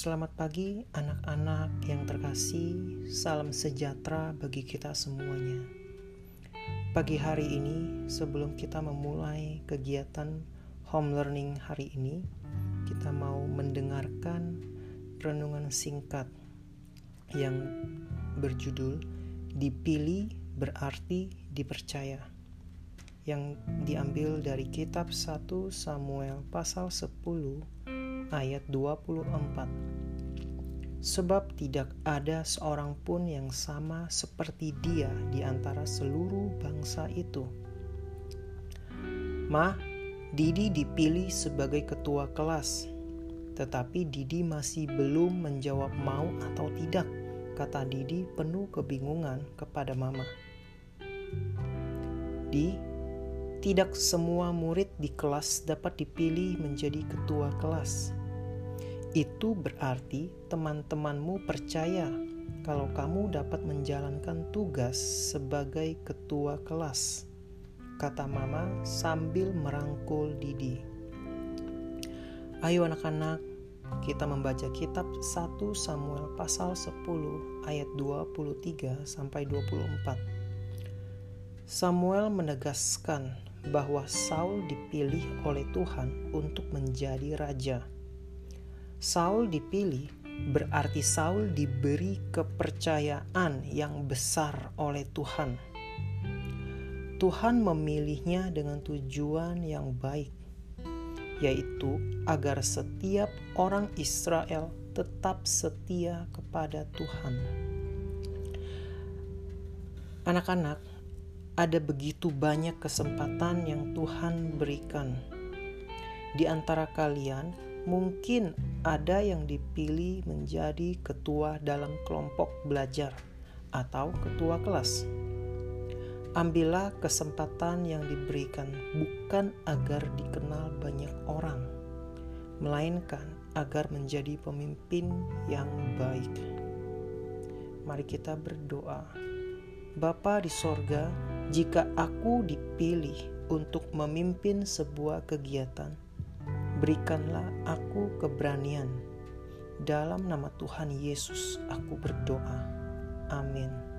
Selamat pagi anak-anak yang terkasih, salam sejahtera bagi kita semuanya. Pagi hari ini, sebelum kita memulai kegiatan home learning hari ini, kita mau mendengarkan renungan singkat yang berjudul Dipilih berarti dipercaya yang diambil dari kitab 1 Samuel pasal 10 ayat 24. Sebab tidak ada seorang pun yang sama seperti dia di antara seluruh bangsa itu. Ma, Didi dipilih sebagai ketua kelas, tetapi Didi masih belum menjawab mau atau tidak, kata Didi penuh kebingungan kepada Mama. Di, tidak semua murid di kelas dapat dipilih menjadi ketua kelas itu berarti teman-temanmu percaya kalau kamu dapat menjalankan tugas sebagai ketua kelas, kata Mama sambil merangkul Didi. Ayo anak-anak, kita membaca kitab 1 Samuel pasal 10 ayat 23 sampai 24. Samuel menegaskan bahwa Saul dipilih oleh Tuhan untuk menjadi raja Saul dipilih berarti Saul diberi kepercayaan yang besar oleh Tuhan. Tuhan memilihnya dengan tujuan yang baik, yaitu agar setiap orang Israel tetap setia kepada Tuhan. Anak-anak, ada begitu banyak kesempatan yang Tuhan berikan. Di antara kalian, Mungkin ada yang dipilih menjadi ketua dalam kelompok belajar atau ketua kelas. Ambillah kesempatan yang diberikan, bukan agar dikenal banyak orang, melainkan agar menjadi pemimpin yang baik. Mari kita berdoa. Bapa di sorga, jika aku dipilih untuk memimpin sebuah kegiatan, Berikanlah aku keberanian. Dalam nama Tuhan Yesus, aku berdoa. Amin.